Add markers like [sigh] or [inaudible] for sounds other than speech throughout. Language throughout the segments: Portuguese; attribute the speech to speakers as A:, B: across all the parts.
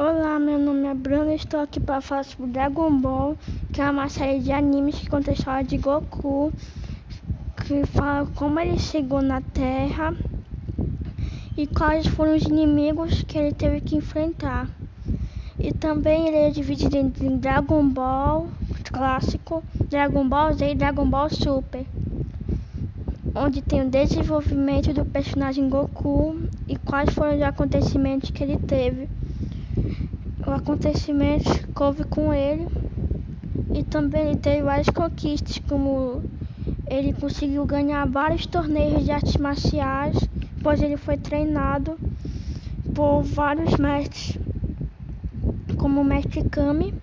A: Olá, meu nome é Bruno e estou aqui para falar sobre Dragon Ball, que é uma série de animes que conta a história de Goku, que fala como ele chegou na Terra e quais foram os inimigos que ele teve que enfrentar. E também ele é dividido em Dragon Ball clássico, Dragon Ball Z e Dragon Ball Super, onde tem o desenvolvimento do personagem Goku e quais foram os acontecimentos que ele teve o acontecimento que houve com ele e também teve várias conquistas, como ele conseguiu ganhar vários torneios de artes marciais, pois ele foi treinado por vários mestres, como o mestre Kami.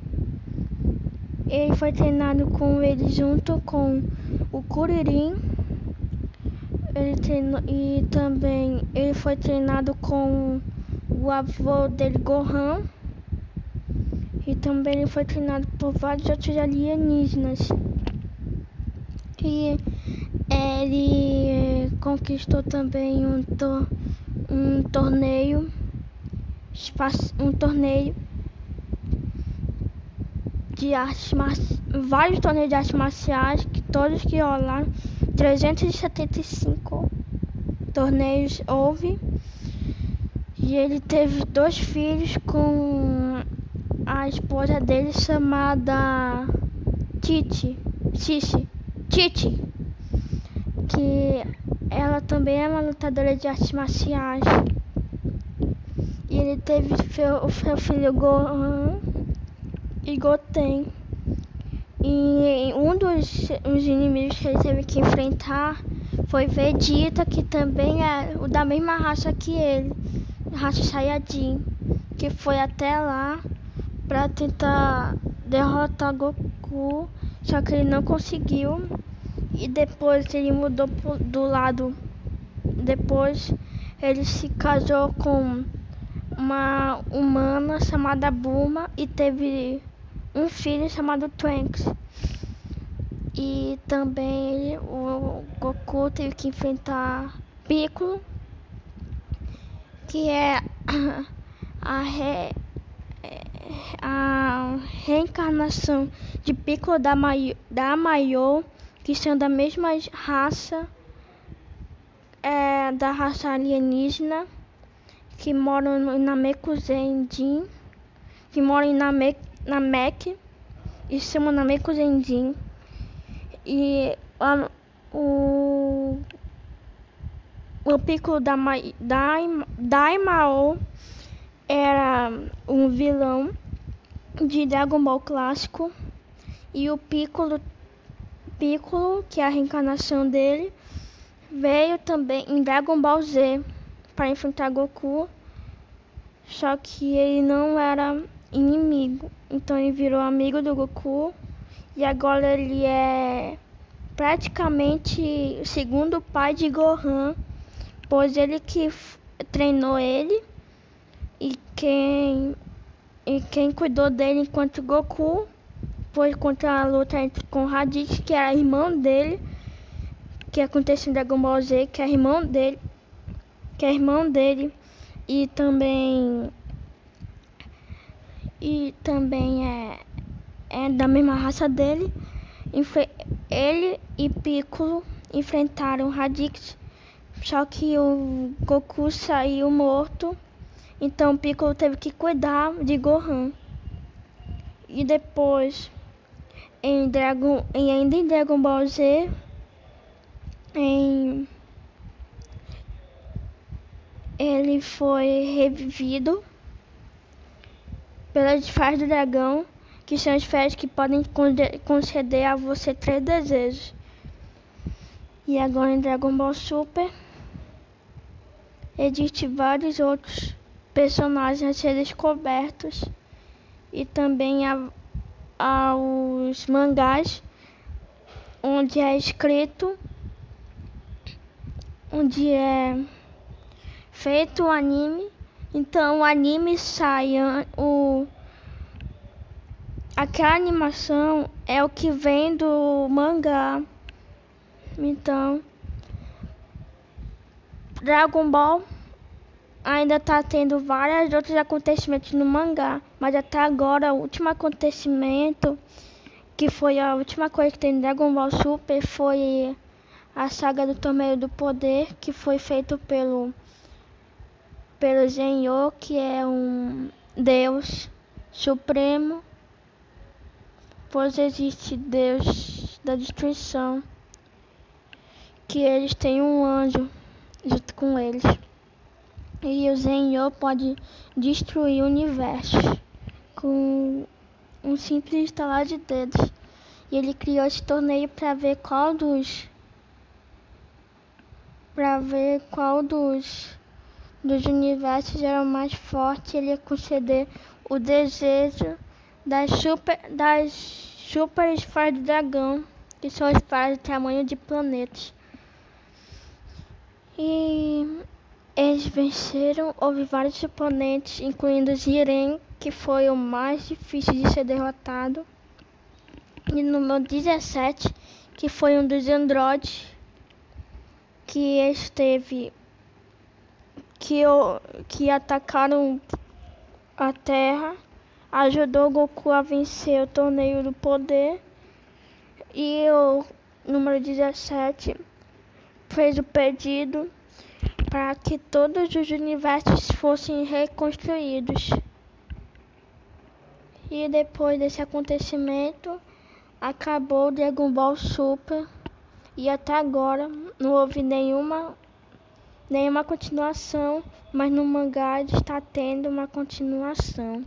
A: Ele foi treinado com ele junto com o Kuririn. Ele treinou, e também ele foi treinado com o avô dele Gohan e também ele foi treinado por vários outros alienígenas. E ele conquistou também um, to um torneio, um torneio de artes vários torneios de artes marciais, que todos que rolaram, 375 torneios houve. E ele teve dois filhos com a esposa dele chamada Titi, Titi, Titi, que ela também é uma lutadora de artes marciais. E ele teve o seu filho Gohan e Goten. E um dos os inimigos que ele teve que enfrentar foi Vegeta, que também é o da mesma raça que ele, raça Saiyajin, que foi até lá para tentar derrotar Goku, só que ele não conseguiu. E depois ele mudou pro, do lado. Depois ele se casou com uma humana chamada Bulma e teve um filho chamado Trunks. E também o Goku teve que enfrentar Piccolo, que é [coughs] a, re, a reencarnação de Piccolo da, Mai, da Maior, que são da mesma raça, é, da raça alienígena, que moram na Namekusendin, que moram na Namek, e se chama Namekusendin. E a, o, o da, da, da Maior era um vilão de Dragon Ball clássico e o Piccolo, Piccolo, que é a reencarnação dele, veio também em Dragon Ball Z para enfrentar Goku, só que ele não era inimigo, então ele virou amigo do Goku e agora ele é praticamente o segundo pai de Gohan, pois ele que treinou ele quem e quem cuidou dele enquanto Goku foi contra a luta entre, com Raditz, que era irmão dele, que aconteceu em Dragon Ball Z, que é irmão dele, que é irmão dele e também e também é, é da mesma raça dele. Ele e Piccolo enfrentaram Raditz, só que o Goku saiu morto então Piccolo teve que cuidar de Gohan. E depois, em Dragon, em, ainda em Dragon Ball Z, em, ele foi revivido pelas esferas do dragão, que são esferas que podem conceder a você três desejos. E agora em Dragon Ball Super, existem vários outros personagens a descobertos e também a, aos mangás onde é escrito onde é feito o anime. Então o anime sai o aquela animação é o que vem do mangá. Então Dragon Ball ainda tá tendo vários outros acontecimentos no mangá, mas até agora o último acontecimento, que foi a última coisa que tem no Dragon Ball Super, foi a saga do Torneio do Poder, que foi feito pelo pelo Zenyo, que é um deus supremo, pois existe Deus da destruição, que eles têm um anjo junto com eles. E o Zenyo pode destruir o universo com um simples estalar de dedos. E ele criou esse torneio para ver qual dos para ver qual dos dos universos era o mais forte. Ele ia conceder o desejo das super das super esferas do dragão, que são esferas do tamanho de planetas. E eles venceram, houve vários oponentes, incluindo Jiren, que foi o mais difícil de ser derrotado. E número 17, que foi um dos androides que esteve que, que atacaram a Terra, ajudou Goku a vencer o torneio do poder. E o número 17 fez o pedido para que todos os universos fossem reconstruídos. E depois desse acontecimento, acabou Dragon Ball Super e até agora não houve nenhuma nenhuma continuação, mas no mangá está tendo uma continuação.